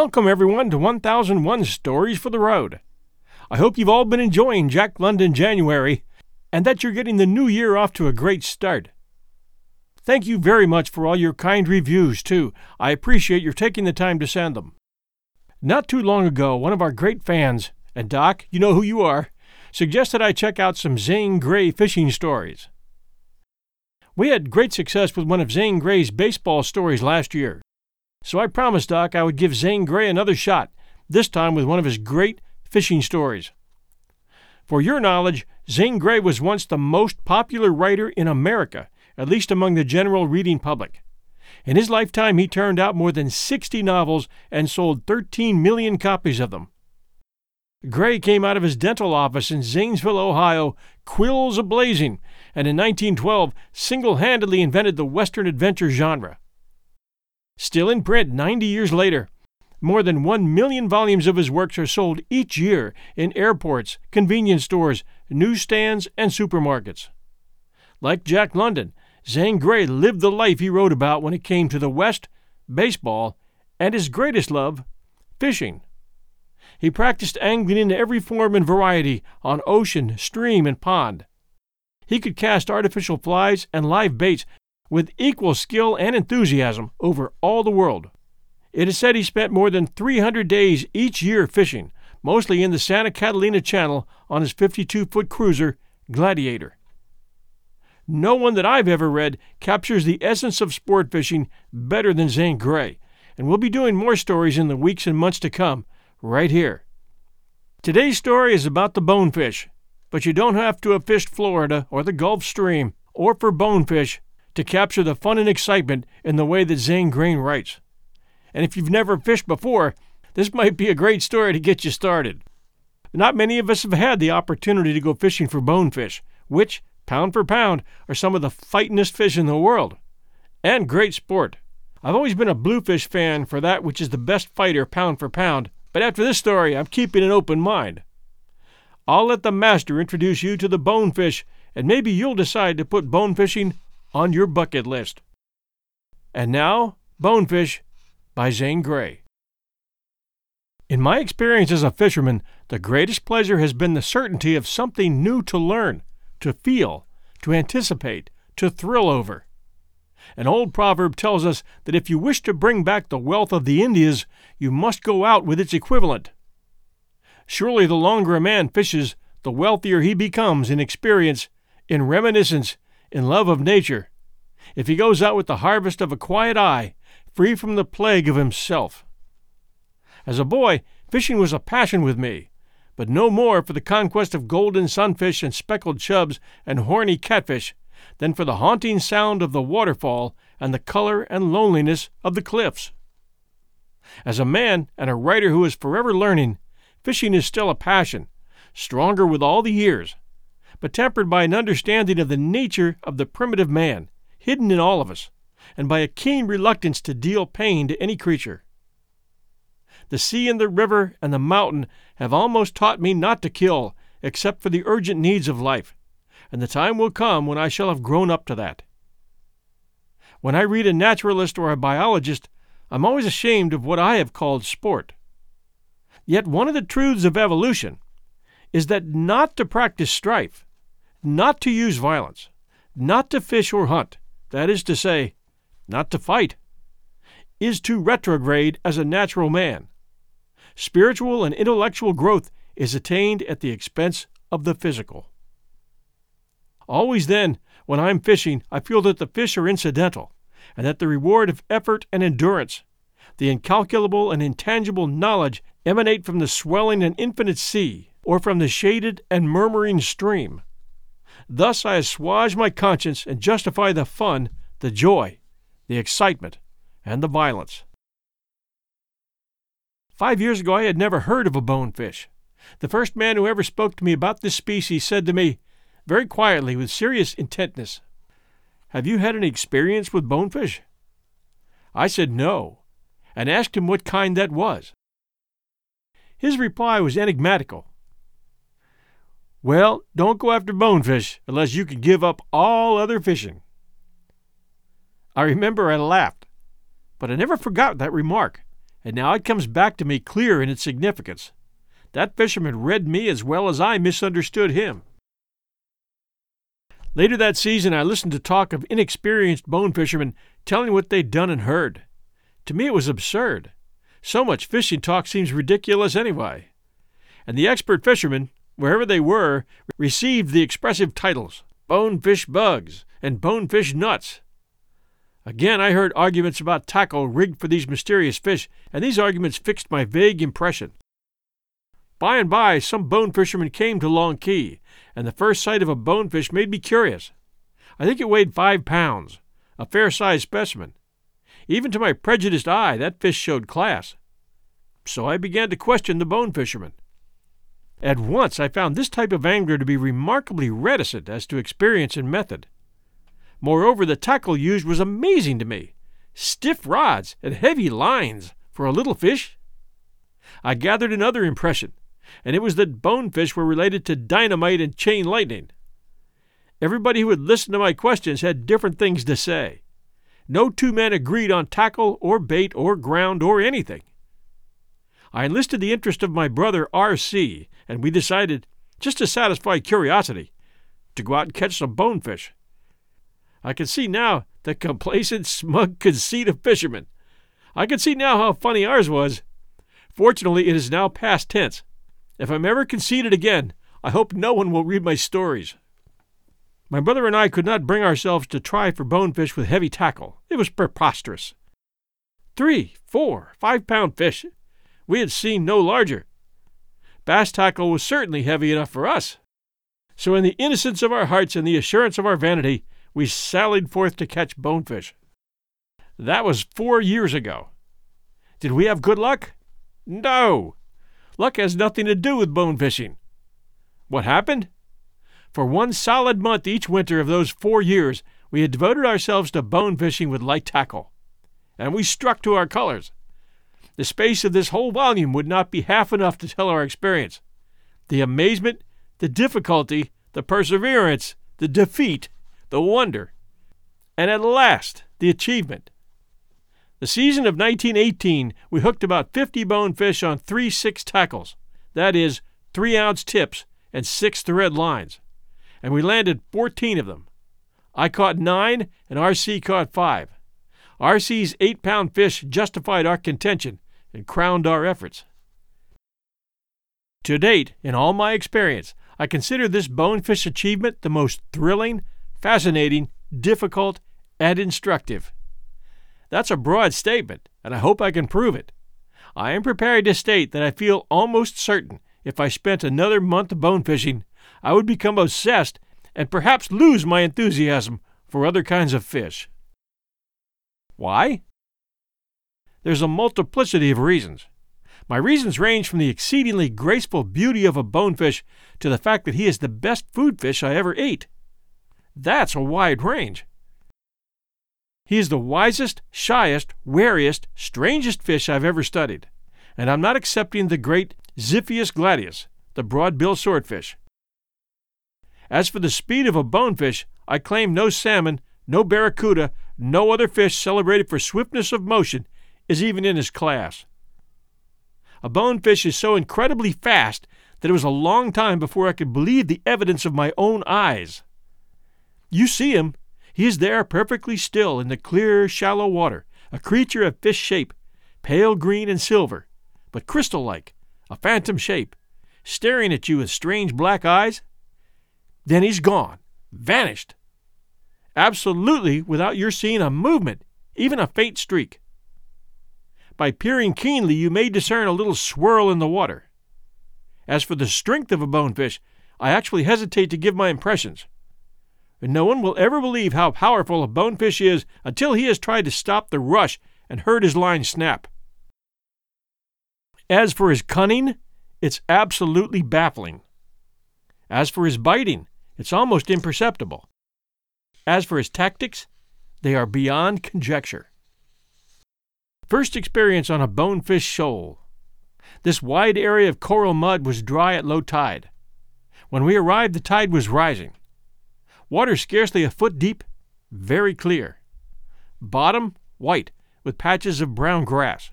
Welcome, everyone, to 1001 Stories for the Road. I hope you've all been enjoying Jack London January and that you're getting the new year off to a great start. Thank you very much for all your kind reviews, too. I appreciate your taking the time to send them. Not too long ago, one of our great fans, and Doc, you know who you are, suggested I check out some Zane Grey fishing stories. We had great success with one of Zane Grey's baseball stories last year. So I promised Doc I would give Zane Grey another shot, this time with one of his great fishing stories. For your knowledge, Zane Grey was once the most popular writer in America, at least among the general reading public. In his lifetime, he turned out more than 60 novels and sold 13 million copies of them. Grey came out of his dental office in Zanesville, Ohio, quills ablazing, and in 1912 single handedly invented the Western adventure genre. Still in print 90 years later, more than 1 million volumes of his works are sold each year in airports, convenience stores, newsstands, and supermarkets. Like Jack London, Zane Grey lived the life he wrote about when it came to the West, baseball, and his greatest love, fishing. He practiced angling in every form and variety on ocean, stream, and pond. He could cast artificial flies and live baits with equal skill and enthusiasm over all the world. It is said he spent more than 300 days each year fishing, mostly in the Santa Catalina Channel on his 52 foot cruiser, Gladiator. No one that I've ever read captures the essence of sport fishing better than Zane Grey, and we'll be doing more stories in the weeks and months to come, right here. Today's story is about the bonefish, but you don't have to have fished Florida or the Gulf Stream or for bonefish to capture the fun and excitement in the way that Zane Grey writes. And if you've never fished before, this might be a great story to get you started. Not many of us have had the opportunity to go fishing for bonefish, which, pound for pound, are some of the fightinest fish in the world. And great sport. I've always been a bluefish fan for that which is the best fighter pound for pound, but after this story, I'm keeping an open mind. I'll let the master introduce you to the bonefish, and maybe you'll decide to put bonefishing on your bucket list. And now, Bonefish by Zane Grey. In my experience as a fisherman, the greatest pleasure has been the certainty of something new to learn, to feel, to anticipate, to thrill over. An old proverb tells us that if you wish to bring back the wealth of the Indias, you must go out with its equivalent. Surely the longer a man fishes, the wealthier he becomes in experience, in reminiscence, in love of nature, if he goes out with the harvest of a quiet eye, free from the plague of himself. As a boy, fishing was a passion with me, but no more for the conquest of golden sunfish and speckled chubs and horny catfish than for the haunting sound of the waterfall and the color and loneliness of the cliffs. As a man and a writer who is forever learning, fishing is still a passion, stronger with all the years, but tempered by an understanding of the nature of the primitive man, hidden in all of us, and by a keen reluctance to deal pain to any creature. The sea and the river and the mountain have almost taught me not to kill except for the urgent needs of life, and the time will come when I shall have grown up to that. When I read a naturalist or a biologist, I'm always ashamed of what I have called sport. Yet one of the truths of evolution is that not to practice strife, not to use violence, not to fish or hunt, that is to say, not to fight, is to retrograde as a natural man. Spiritual and intellectual growth is attained at the expense of the physical. Always then, when I'm fishing, I feel that the fish are incidental, and that the reward of effort and endurance, the incalculable and intangible knowledge emanate from the swelling and infinite sea, or from the shaded and murmuring stream. Thus I assuage my conscience and justify the fun, the joy, the excitement, and the violence. Five years ago I had never heard of a bonefish. The first man who ever spoke to me about this species said to me, very quietly, with serious intentness, Have you had any experience with bonefish? I said no, and asked him what kind that was. His reply was enigmatical well, don't go after bonefish unless you can give up all other fishing. I remember I laughed, but I never forgot that remark, and now it comes back to me clear in its significance. That fisherman read me as well as I misunderstood him. Later that season, I listened to talk of inexperienced bone fishermen telling what they'd done and heard. To me, it was absurd. So much fishing talk seems ridiculous anyway. And the expert fishermen, wherever they were, received the expressive titles Bonefish Bugs and Bonefish Nuts. Again, I heard arguments about tackle rigged for these mysterious fish, and these arguments fixed my vague impression. By and by, some bone fishermen came to Long Key, and the first sight of a bonefish made me curious. I think it weighed five pounds, a fair sized specimen. Even to my prejudiced eye, that fish showed class. So I began to question the bone fishermen. At once I found this type of angler to be remarkably reticent as to experience and method. Moreover, the tackle used was amazing to me stiff rods and heavy lines for a little fish. I gathered another impression, and it was that bonefish were related to dynamite and chain lightning. Everybody who had listened to my questions had different things to say. No two men agreed on tackle or bait or ground or anything. I enlisted the interest of my brother R.C., and we decided, just to satisfy curiosity, to go out and catch some bonefish. I can see now the complacent, smug conceit of fishermen. I can see now how funny ours was. Fortunately, it is now past tense. If I'm ever conceited again, I hope no one will read my stories. My brother and I could not bring ourselves to try for bonefish with heavy tackle. It was preposterous. Three, four, five pound fish. We had seen no larger. Bass tackle was certainly heavy enough for us. So, in the innocence of our hearts and the assurance of our vanity, we sallied forth to catch bonefish. That was four years ago. Did we have good luck? No. Luck has nothing to do with bone fishing. What happened? For one solid month each winter of those four years, we had devoted ourselves to bone fishing with light tackle. And we struck to our colors. The space of this whole volume would not be half enough to tell our experience. The amazement, the difficulty, the perseverance, the defeat, the wonder, and at last the achievement. The season of 1918, we hooked about 50 bonefish on three six tackles, that is, three ounce tips and six thread lines, and we landed 14 of them. I caught nine, and RC caught five. RC's eight pound fish justified our contention and crowned our efforts. To date, in all my experience, I consider this bonefish achievement the most thrilling fascinating, difficult, and instructive. That's a broad statement, and I hope I can prove it. I am prepared to state that I feel almost certain if I spent another month bonefishing, I would become obsessed and perhaps lose my enthusiasm for other kinds of fish. Why? There's a multiplicity of reasons. My reasons range from the exceedingly graceful beauty of a bonefish to the fact that he is the best food fish I ever ate. That's a wide range. He is the wisest, shyest, wariest, strangest fish I've ever studied, and I'm not accepting the great Xiphias gladius, the broad-billed swordfish. As for the speed of a bonefish, I claim no salmon, no barracuda, no other fish celebrated for swiftness of motion is even in his class. A bonefish is so incredibly fast that it was a long time before I could believe the evidence of my own eyes. You see him. He is there perfectly still in the clear, shallow water, a creature of fish shape, pale green and silver, but crystal like, a phantom shape, staring at you with strange black eyes. Then he's gone, vanished. Absolutely without your seeing a movement, even a faint streak. By peering keenly, you may discern a little swirl in the water. As for the strength of a bonefish, I actually hesitate to give my impressions no one will ever believe how powerful a bonefish is until he has tried to stop the rush and heard his line snap. As for his cunning, it's absolutely baffling. As for his biting, it's almost imperceptible. As for his tactics, they are beyond conjecture. First experience on a bonefish shoal. This wide area of coral mud was dry at low tide. When we arrived, the tide was rising. Water scarcely a foot deep, very clear. Bottom white, with patches of brown grass.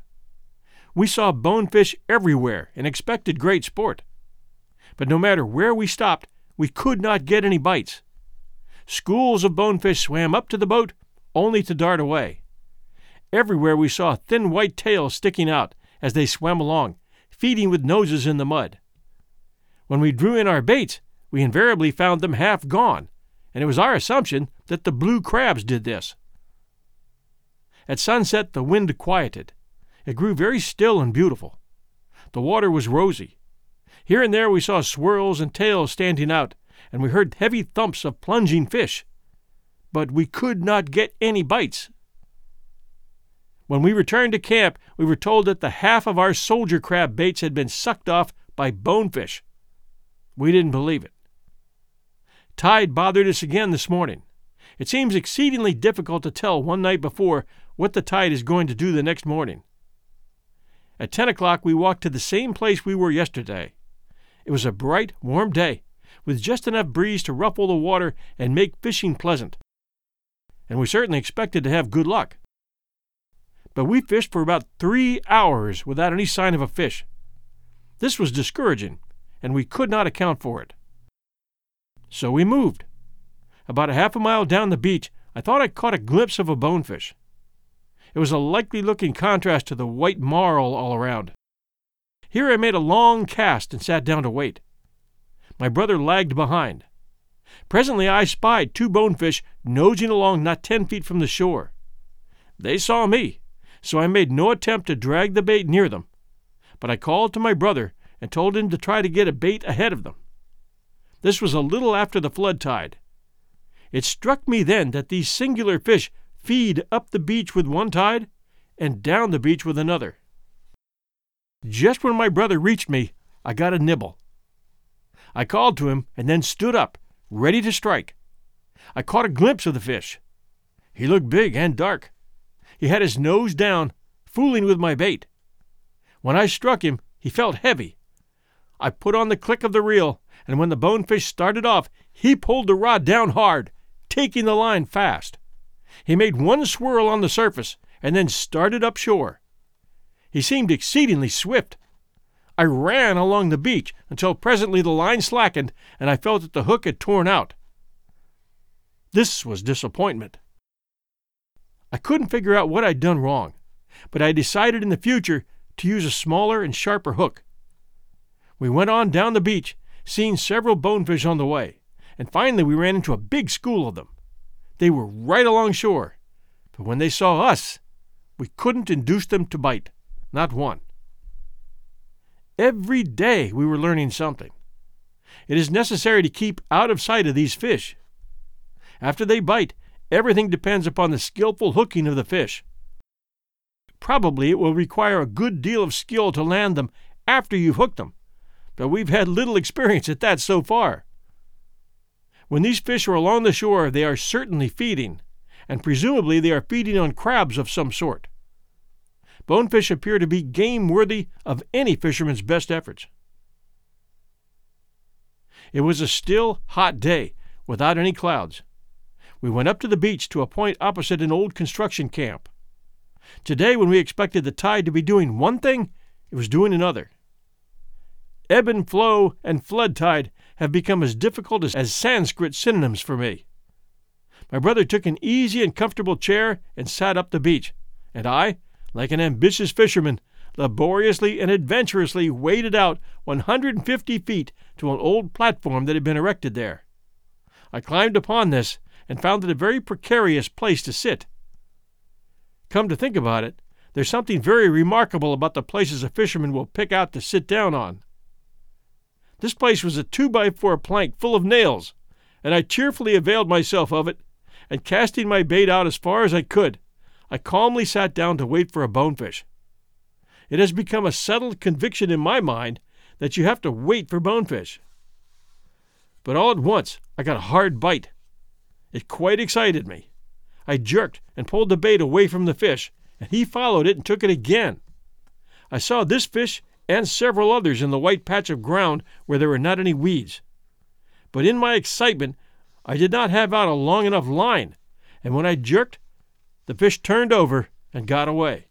We saw bonefish everywhere and expected great sport. But no matter where we stopped, we could not get any bites. Schools of bonefish swam up to the boat, only to dart away. Everywhere we saw thin white tails sticking out as they swam along, feeding with noses in the mud. When we drew in our baits, we invariably found them half gone, and it was our assumption that the blue crabs did this. At sunset, the wind quieted. It grew very still and beautiful. The water was rosy. Here and there we saw swirls and tails standing out, and we heard heavy thumps of plunging fish. But we could not get any bites. When we returned to camp, we were told that the half of our soldier crab baits had been sucked off by bonefish. We didn't believe it. Tide bothered us again this morning. It seems exceedingly difficult to tell one night before what the tide is going to do the next morning. At ten o'clock, we walked to the same place we were yesterday. It was a bright, warm day, with just enough breeze to ruffle the water and make fishing pleasant. And we certainly expected to have good luck. But we fished for about three hours without any sign of a fish. This was discouraging, and we could not account for it. So we moved. About a half a mile down the beach, I thought I caught a glimpse of a bonefish. It was a likely looking contrast to the white marl all around. Here I made a long cast and sat down to wait. My brother lagged behind. Presently I spied two bonefish nosing along not ten feet from the shore. They saw me, so I made no attempt to drag the bait near them, but I called to my brother and told him to try to get a bait ahead of them. This was a little after the flood tide. It struck me then that these singular fish feed up the beach with one tide and down the beach with another. Just when my brother reached me, I got a nibble. I called to him and then stood up, ready to strike. I caught a glimpse of the fish. He looked big and dark. He had his nose down, fooling with my bait. When I struck him, he felt heavy. I put on the click of the reel, and when the bonefish started off, he pulled the rod down hard, taking the line fast. He made one swirl on the surface and then started up shore. He seemed exceedingly swift. I ran along the beach until presently the line slackened and I felt that the hook had torn out. This was disappointment. I couldn't figure out what I'd done wrong, but I decided in the future to use a smaller and sharper hook. We went on down the beach, seeing several bonefish on the way, and finally we ran into a big school of them. They were right along shore, but when they saw us, we couldn't induce them to bite, not one. Every day we were learning something. It is necessary to keep out of sight of these fish. After they bite, everything depends upon the skillful hooking of the fish. Probably it will require a good deal of skill to land them after you've hooked them, but we've had little experience at that so far. When these fish are along the shore, they are certainly feeding, and presumably they are feeding on crabs of some sort. Bonefish appear to be game worthy of any fisherman's best efforts. It was a still, hot day, without any clouds. We went up to the beach to a point opposite an old construction camp. Today, when we expected the tide to be doing one thing, it was doing another. Ebb and flow and flood tide have become as difficult as, as Sanskrit synonyms for me. My brother took an easy and comfortable chair and sat up the beach, and I, like an ambitious fisherman, laboriously and adventurously waded out 150 feet to an old platform that had been erected there. I climbed upon this and found it a very precarious place to sit. Come to think about it, there's something very remarkable about the places a fisherman will pick out to sit down on. This place was a two by four plank full of nails, and I cheerfully availed myself of it, and casting my bait out as far as I could, I calmly sat down to wait for a bonefish. It has become a settled conviction in my mind that you have to wait for bonefish. But all at once I got a hard bite. It quite excited me. I jerked and pulled the bait away from the fish, and he followed it and took it again. I saw this fish and several others in the white patch of ground where there were not any weeds. But in my excitement, I did not have out a long enough line, and when I jerked, the fish turned over and got away.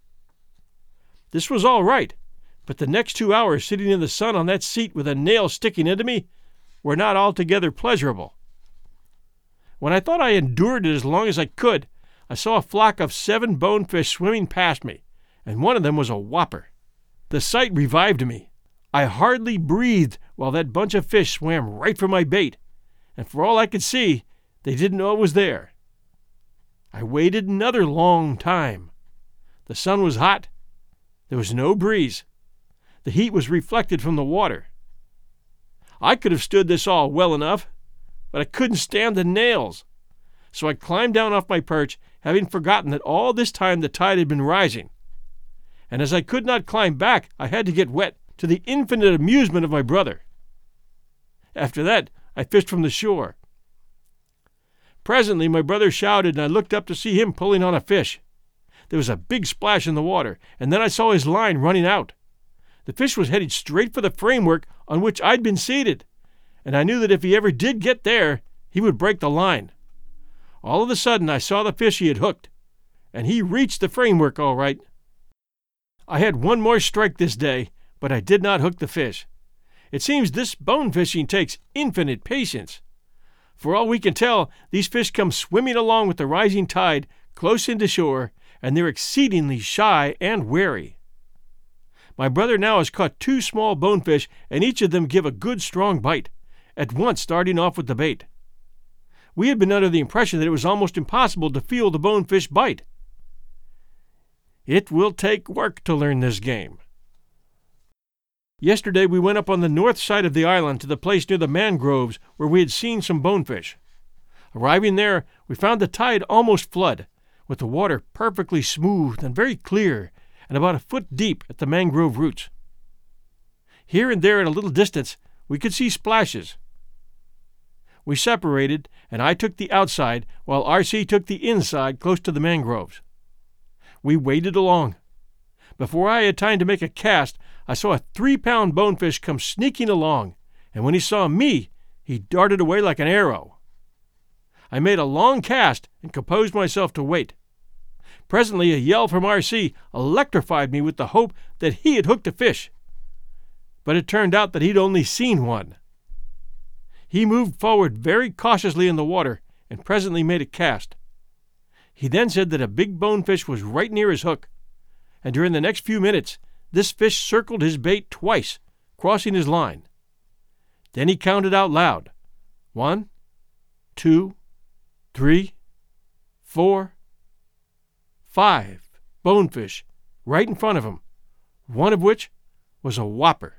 This was all right, but the next two hours sitting in the sun on that seat with a nail sticking into me were not altogether pleasurable. When I thought I endured it as long as I could, I saw a flock of seven bonefish swimming past me, and one of them was a whopper. The sight revived me. I hardly breathed while that bunch of fish swam right for my bait, and for all I could see, they didn't know it was there. I waited another long time. The sun was hot. There was no breeze. The heat was reflected from the water. I could have stood this all well enough, but I couldn't stand the nails. So I climbed down off my perch, having forgotten that all this time the tide had been rising. And as I could not climb back, I had to get wet, to the infinite amusement of my brother. After that, I fished from the shore. Presently, my brother shouted, and I looked up to see him pulling on a fish. There was a big splash in the water, and then I saw his line running out. The fish was headed straight for the framework on which I'd been seated, and I knew that if he ever did get there, he would break the line. All of a sudden, I saw the fish he had hooked, and he reached the framework all right. I had one more strike this day, but I did not hook the fish. It seems this bone fishing takes infinite patience. For all we can tell, these fish come swimming along with the rising tide close into shore, and they're exceedingly shy and wary. My brother now has caught two small bonefish, and each of them give a good strong bite, at once starting off with the bait. We had been under the impression that it was almost impossible to feel the bonefish bite. It will take work to learn this game. Yesterday we went up on the north side of the island to the place near the mangroves where we had seen some bonefish. Arriving there, we found the tide almost flood, with the water perfectly smooth and very clear, and about a foot deep at the mangrove roots. Here and there at a little distance, we could see splashes. We separated, and I took the outside, while R.C. took the inside close to the mangroves. We waded along. Before I had time to make a cast, I saw a three pound bonefish come sneaking along, and when he saw me, he darted away like an arrow. I made a long cast and composed myself to wait. Presently, a yell from R.C. electrified me with the hope that he had hooked a fish. But it turned out that he'd only seen one. He moved forward very cautiously in the water and presently made a cast. He then said that a big bonefish was right near his hook, and during the next few minutes this fish circled his bait twice, crossing his line. Then he counted out loud one, two, three, four, five bonefish right in front of him, one of which was a whopper.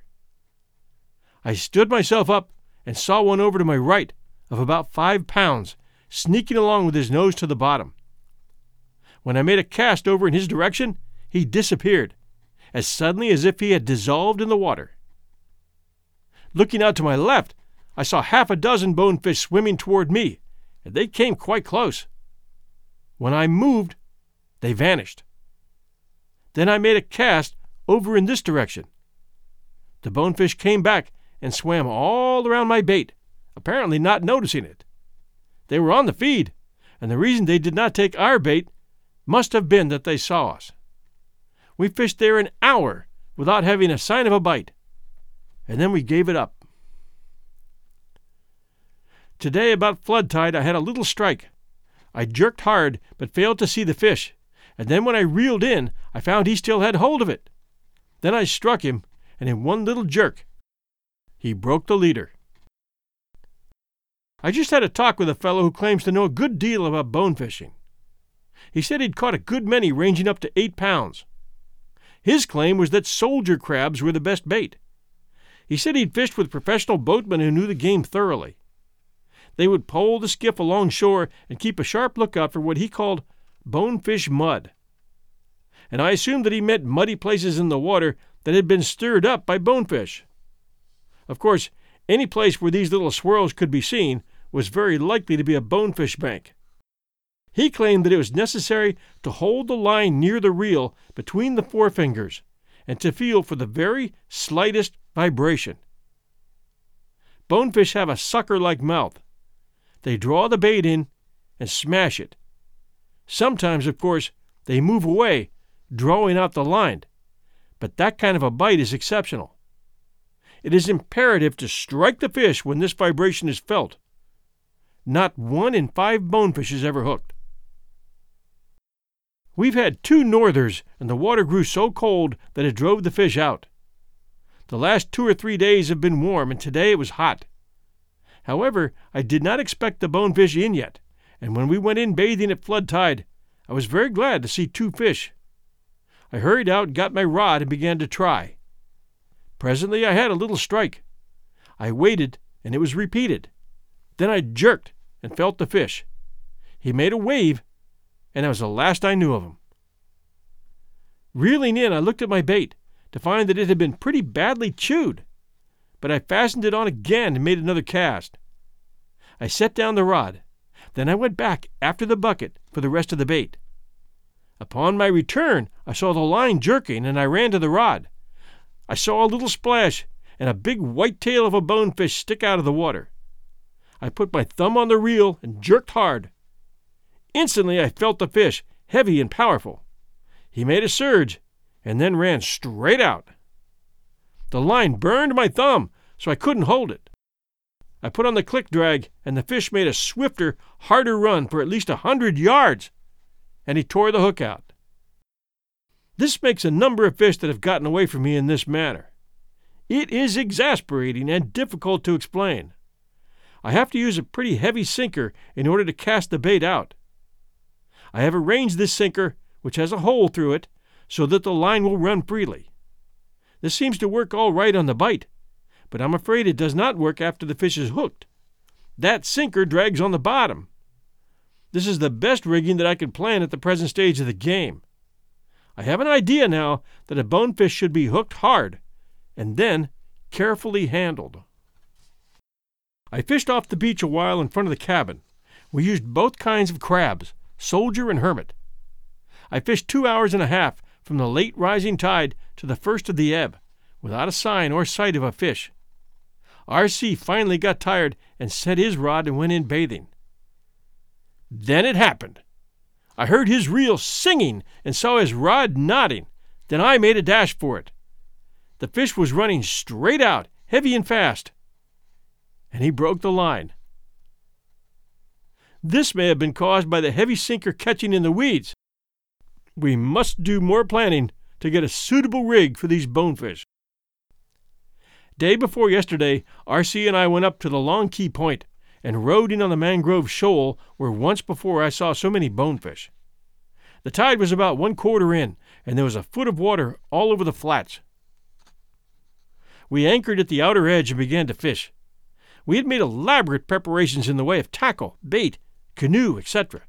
I stood myself up and saw one over to my right of about five pounds sneaking along with his nose to the bottom. When I made a cast over in his direction, he disappeared as suddenly as if he had dissolved in the water. Looking out to my left, I saw half a dozen bonefish swimming toward me, and they came quite close. When I moved, they vanished. Then I made a cast over in this direction. The bonefish came back and swam all around my bait, apparently not noticing it. They were on the feed, and the reason they did not take our bait must have been that they saw us. We fished there an hour without having a sign of a bite, and then we gave it up. Today, about flood tide, I had a little strike. I jerked hard, but failed to see the fish, and then when I reeled in, I found he still had hold of it. Then I struck him, and in one little jerk, he broke the leader. I just had a talk with a fellow who claims to know a good deal about bone fishing. He said he'd caught a good many ranging up to eight pounds. His claim was that soldier crabs were the best bait. He said he'd fished with professional boatmen who knew the game thoroughly. They would pole the skiff alongshore and keep a sharp lookout for what he called bonefish mud. And I assumed that he meant muddy places in the water that had been stirred up by bonefish. Of course, any place where these little swirls could be seen was very likely to be a bonefish bank. He claimed that it was necessary to hold the line near the reel between the forefingers and to feel for the very slightest vibration. Bonefish have a sucker like mouth. They draw the bait in and smash it. Sometimes, of course, they move away, drawing out the line, but that kind of a bite is exceptional. It is imperative to strike the fish when this vibration is felt. Not one in five bonefish is ever hooked. We've had two northers, and the water grew so cold that it drove the fish out. The last two or three days have been warm, and today it was hot. However, I did not expect the bonefish in yet, and when we went in bathing at flood tide, I was very glad to see two fish. I hurried out, got my rod, and began to try. Presently I had a little strike. I waited, and it was repeated. Then I jerked and felt the fish. He made a wave, and that was the last I knew of him. Reeling in, I looked at my bait to find that it had been pretty badly chewed, but I fastened it on again and made another cast. I set down the rod. Then I went back after the bucket for the rest of the bait. Upon my return, I saw the line jerking, and I ran to the rod. I saw a little splash and a big white tail of a bonefish stick out of the water. I put my thumb on the reel and jerked hard. Instantly I felt the fish, heavy and powerful. He made a surge and then ran straight out. The line burned my thumb, so I couldn't hold it. I put on the click drag, and the fish made a swifter, harder run for at least a hundred yards, and he tore the hook out. This makes a number of fish that have gotten away from me in this manner. It is exasperating and difficult to explain. I have to use a pretty heavy sinker in order to cast the bait out. I have arranged this sinker, which has a hole through it, so that the line will run freely. This seems to work all right on the bite, but I'm afraid it does not work after the fish is hooked. That sinker drags on the bottom. This is the best rigging that I can plan at the present stage of the game. I have an idea now that a bonefish should be hooked hard and then carefully handled. I fished off the beach a while in front of the cabin. We used both kinds of crabs, soldier and hermit. I fished two hours and a half from the late rising tide to the first of the ebb, without a sign or sight of a fish. R.C. finally got tired and set his rod and went in bathing. Then it happened. I heard his reel singing and saw his rod nodding. Then I made a dash for it. The fish was running straight out, heavy and fast, and he broke the line. This may have been caused by the heavy sinker catching in the weeds. We must do more planning to get a suitable rig for these bonefish. Day before yesterday, R.C. and I went up to the Long Key Point and rode in on the mangrove shoal where once before I saw so many bonefish. The tide was about one quarter in, and there was a foot of water all over the flats. We anchored at the outer edge and began to fish. We had made elaborate preparations in the way of tackle, bait, canoe, etc.,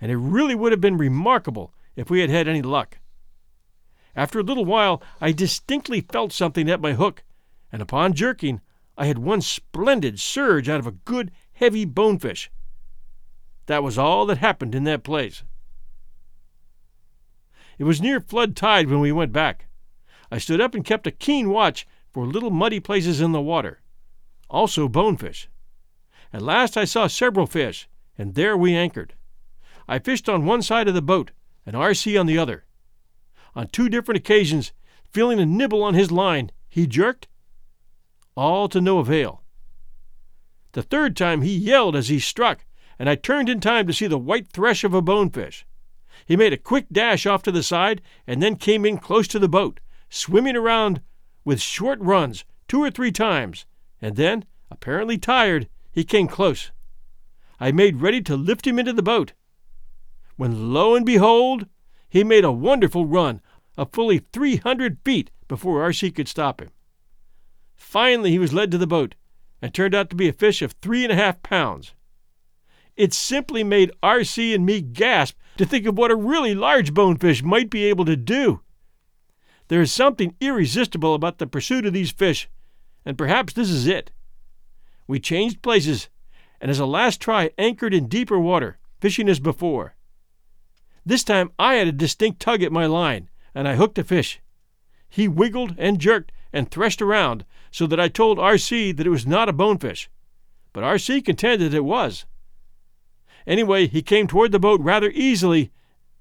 and it really would have been remarkable if we had had any luck. After a little while, I distinctly felt something at my hook, and upon jerking, I had one splendid surge out of a good, heavy bonefish. That was all that happened in that place. It was near flood tide when we went back. I stood up and kept a keen watch for little muddy places in the water, also bonefish. At last I saw several fish, and there we anchored. I fished on one side of the boat and R.C. on the other. On two different occasions, feeling a nibble on his line, he jerked, all to no avail. The third time he yelled as he struck, and I turned in time to see the white thresh of a bonefish. He made a quick dash off to the side and then came in close to the boat, swimming around with short runs two or three times, and then, apparently tired, he came close. I made ready to lift him into the boat, when lo and behold, he made a wonderful run of fully 300 feet before R.C. could stop him. Finally, he was led to the boat and turned out to be a fish of three and a half pounds. It simply made R.C. and me gasp to think of what a really large bonefish might be able to do. There is something irresistible about the pursuit of these fish, and perhaps this is it. We changed places, and as a last try anchored in deeper water, fishing as before. This time I had a distinct tug at my line, and I hooked a fish. He wiggled and jerked and threshed around, so that I told R.C. that it was not a bonefish. But R.C. contended it was. Anyway, he came toward the boat rather easily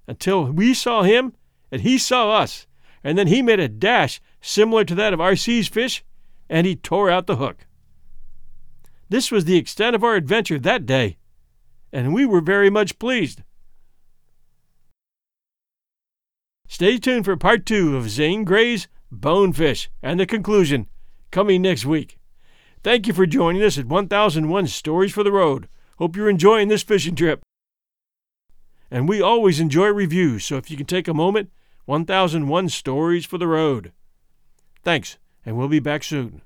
until we saw him and he saw us, and then he made a dash similar to that of R.C.'s fish, and he tore out the hook. This was the extent of our adventure that day, and we were very much pleased. Stay tuned for part two of Zane Grey's Bonefish and the conclusion coming next week. Thank you for joining us at 1001 Stories for the Road. Hope you're enjoying this fishing trip. And we always enjoy reviews, so if you can take a moment, 1001 Stories for the Road. Thanks, and we'll be back soon.